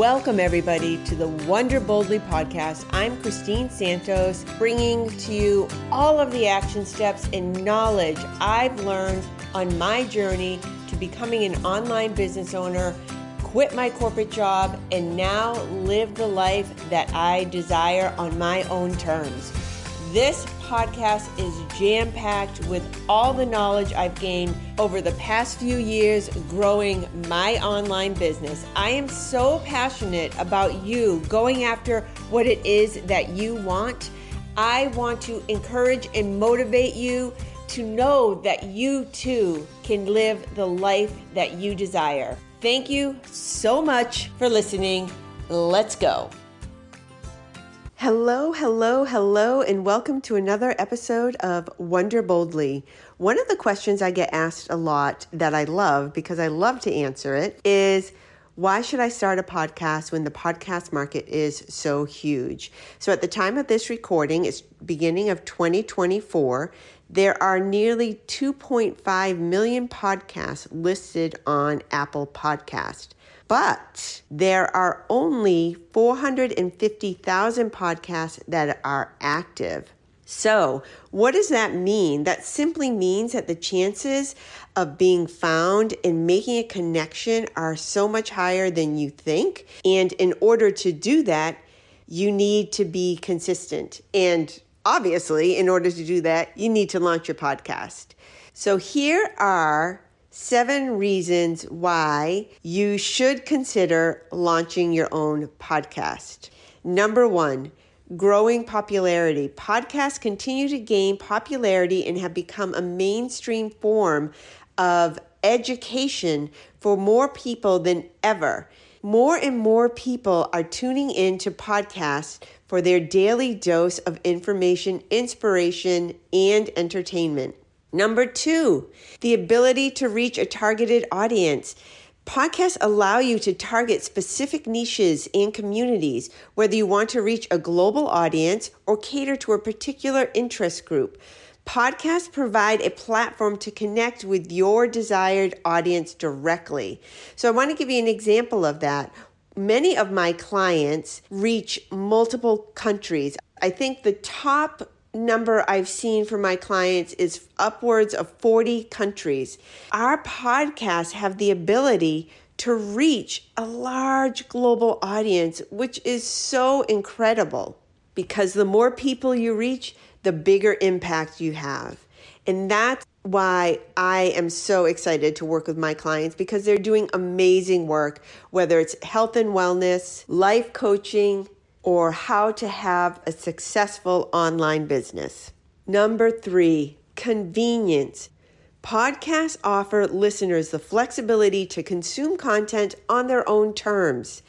Welcome, everybody, to the Wonder Boldly podcast. I'm Christine Santos, bringing to you all of the action steps and knowledge I've learned on my journey to becoming an online business owner, quit my corporate job, and now live the life that I desire on my own terms. This podcast is jam packed with all the knowledge I've gained over the past few years growing my online business. I am so passionate about you going after what it is that you want. I want to encourage and motivate you to know that you too can live the life that you desire. Thank you so much for listening. Let's go. Hello, hello, hello, and welcome to another episode of Wonder Boldly. One of the questions I get asked a lot that I love because I love to answer it is why should I start a podcast when the podcast market is so huge? So, at the time of this recording, it's beginning of 2024. There are nearly 2.5 million podcasts listed on Apple Podcast but there are only 450,000 podcasts that are active. So, what does that mean? That simply means that the chances of being found and making a connection are so much higher than you think. And in order to do that, you need to be consistent. And obviously, in order to do that, you need to launch your podcast. So, here are seven reasons why you should consider launching your own podcast. Number one, growing popularity. Podcasts continue to gain popularity and have become a mainstream form of education for more people than ever. More and more people are tuning in to podcasts for their daily dose of information, inspiration, and entertainment. Number two, the ability to reach a targeted audience. Podcasts allow you to target specific niches and communities, whether you want to reach a global audience or cater to a particular interest group. Podcasts provide a platform to connect with your desired audience directly. So, I want to give you an example of that. Many of my clients reach multiple countries. I think the top number I've seen for my clients is upwards of 40 countries. Our podcasts have the ability to reach a large global audience, which is so incredible because the more people you reach, the bigger impact you have. And that's why I am so excited to work with my clients because they're doing amazing work, whether it's health and wellness, life coaching, or how to have a successful online business. Number three, convenience. Podcasts offer listeners the flexibility to consume content on their own terms.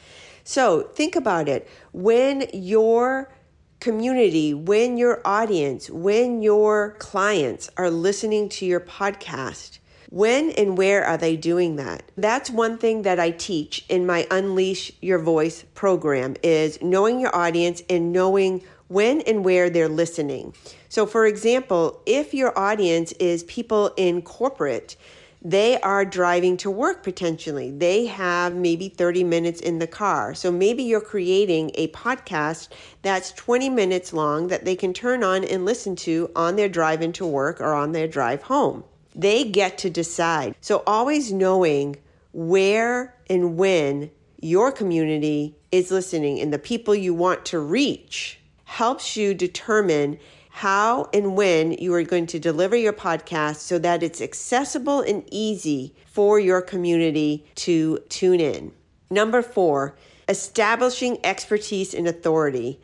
So think about it. When your community, when your audience, when your clients are listening to your podcast, when and where are they doing that? That's one thing that I teach in my Unleash Your Voice program is knowing your audience and knowing when and where they're listening. So for example, if your audience is people in corporate, they are driving to work potentially. They have maybe 30 minutes in the car. So maybe you're creating a podcast that's 20 minutes long that they can turn on and listen to on their drive into work or on their drive home. They get to decide. So always knowing where and when your community is listening and the people you want to reach helps you determine how and when you are going to deliver your podcast so that it's accessible and easy for your community to tune in. Number four, establishing expertise and authority.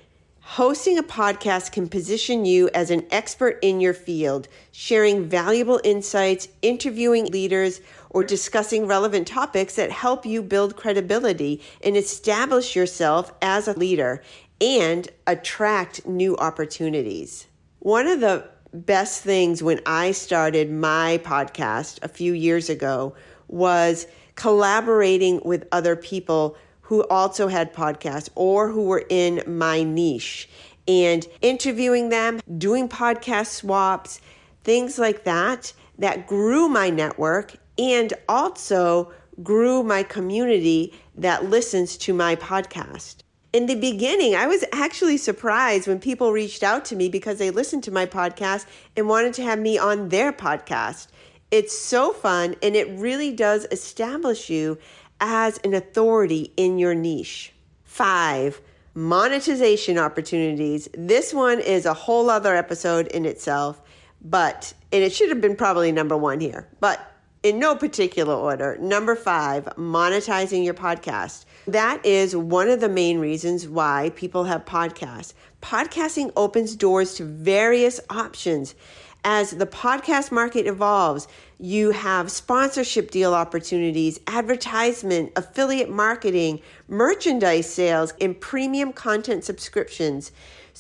Hosting a podcast can position you as an expert in your field, sharing valuable insights, interviewing leaders, or discussing relevant topics that help you build credibility and establish yourself as a leader and attract new opportunities. One of the best things when I started my podcast a few years ago was collaborating with other people who also had podcasts or who were in my niche and interviewing them, doing podcast swaps, things like that, that grew my network and also grew my community that listens to my podcast. In the beginning, I was actually surprised when people reached out to me because they listened to my podcast and wanted to have me on their podcast. It's so fun and it really does establish you as an authority in your niche. Five, monetization opportunities. This one is a whole other episode in itself, but, and it should have been probably number one here, but in no particular order. Number five, monetizing your podcast. That is one of the main reasons why people have podcasts. Podcasting opens doors to various options. As the podcast market evolves, you have sponsorship deal opportunities, advertisement, affiliate marketing, merchandise sales, and premium content subscriptions.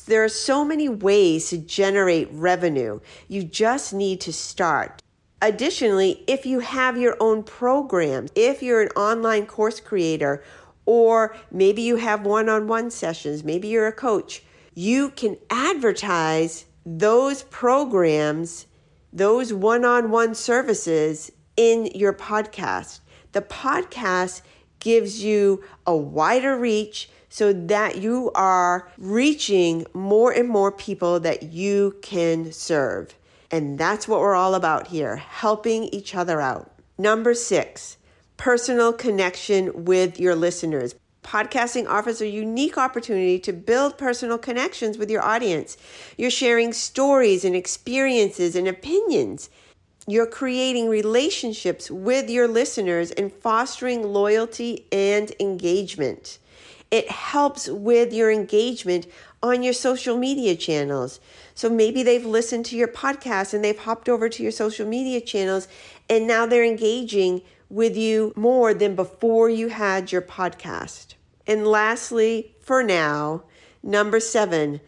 There are so many ways to generate revenue. You just need to start. Additionally, if you have your own programs, if you're an online course creator, or maybe you have one on one sessions, maybe you're a coach, you can advertise those programs, those one on one services in your podcast. The podcast gives you a wider reach so that you are reaching more and more people that you can serve. And that's what we're all about here helping each other out. Number six, personal connection with your listeners. Podcasting offers a unique opportunity to build personal connections with your audience. You're sharing stories and experiences and opinions. You're creating relationships with your listeners and fostering loyalty and engagement. It helps with your engagement on your social media channels. So maybe they've listened to your podcast and they've hopped over to your social media channels and now they're engaging with you more than before you had your podcast. And lastly, for now, number seven,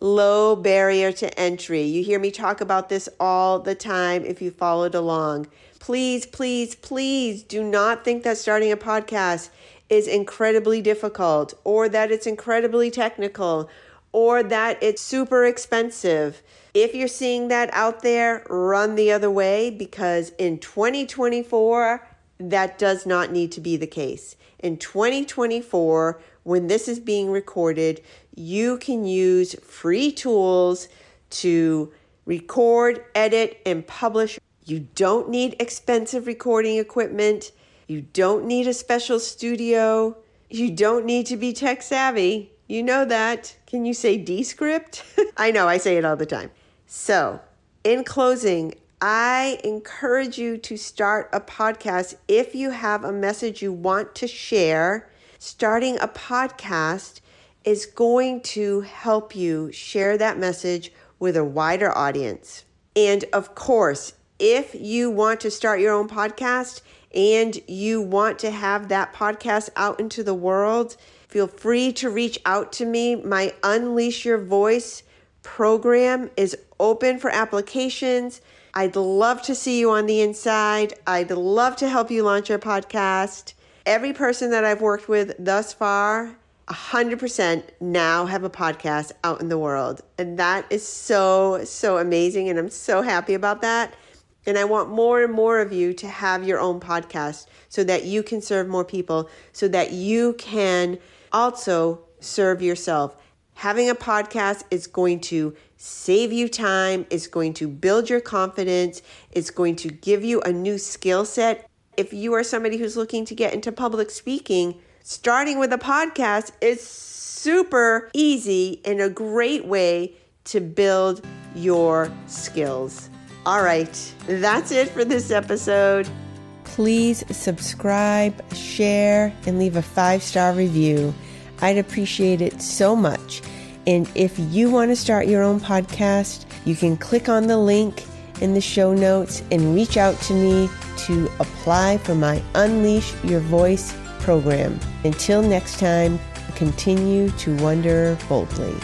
low barrier to entry. You hear me talk about this all the time if you followed along. Please, please, please do not think that starting a podcast is incredibly difficult or that it's incredibly technical or that it's super expensive. If you're seeing that out there, run the other way because in 2024, that does not need to be the case. In 2024, when this is being recorded, you can use free tools to record, edit, and publish. You don't need expensive recording equipment. You don't need a special studio. You don't need to be tech savvy. You know that. Can you say Descript? I know, I say it all the time. So, in closing, I encourage you to start a podcast if you have a message you want to share. Starting a podcast is going to help you share that message with a wider audience. And of course, if you want to start your own podcast and you want to have that podcast out into the world, Feel free to reach out to me. My Unleash Your Voice program is open for applications. I'd love to see you on the inside. I'd love to help you launch your podcast. Every person that I've worked with thus far, 100% now have a podcast out in the world. And that is so, so amazing. And I'm so happy about that. And I want more and more of you to have your own podcast so that you can serve more people, so that you can also, serve yourself. Having a podcast is going to save you time, it's going to build your confidence, it's going to give you a new skill set. If you are somebody who's looking to get into public speaking, starting with a podcast is super easy and a great way to build your skills. All right, that's it for this episode please subscribe, share, and leave a five star review. I'd appreciate it so much. And if you want to start your own podcast, you can click on the link in the show notes and reach out to me to apply for my Unleash Your Voice program. Until next time, continue to wonder boldly.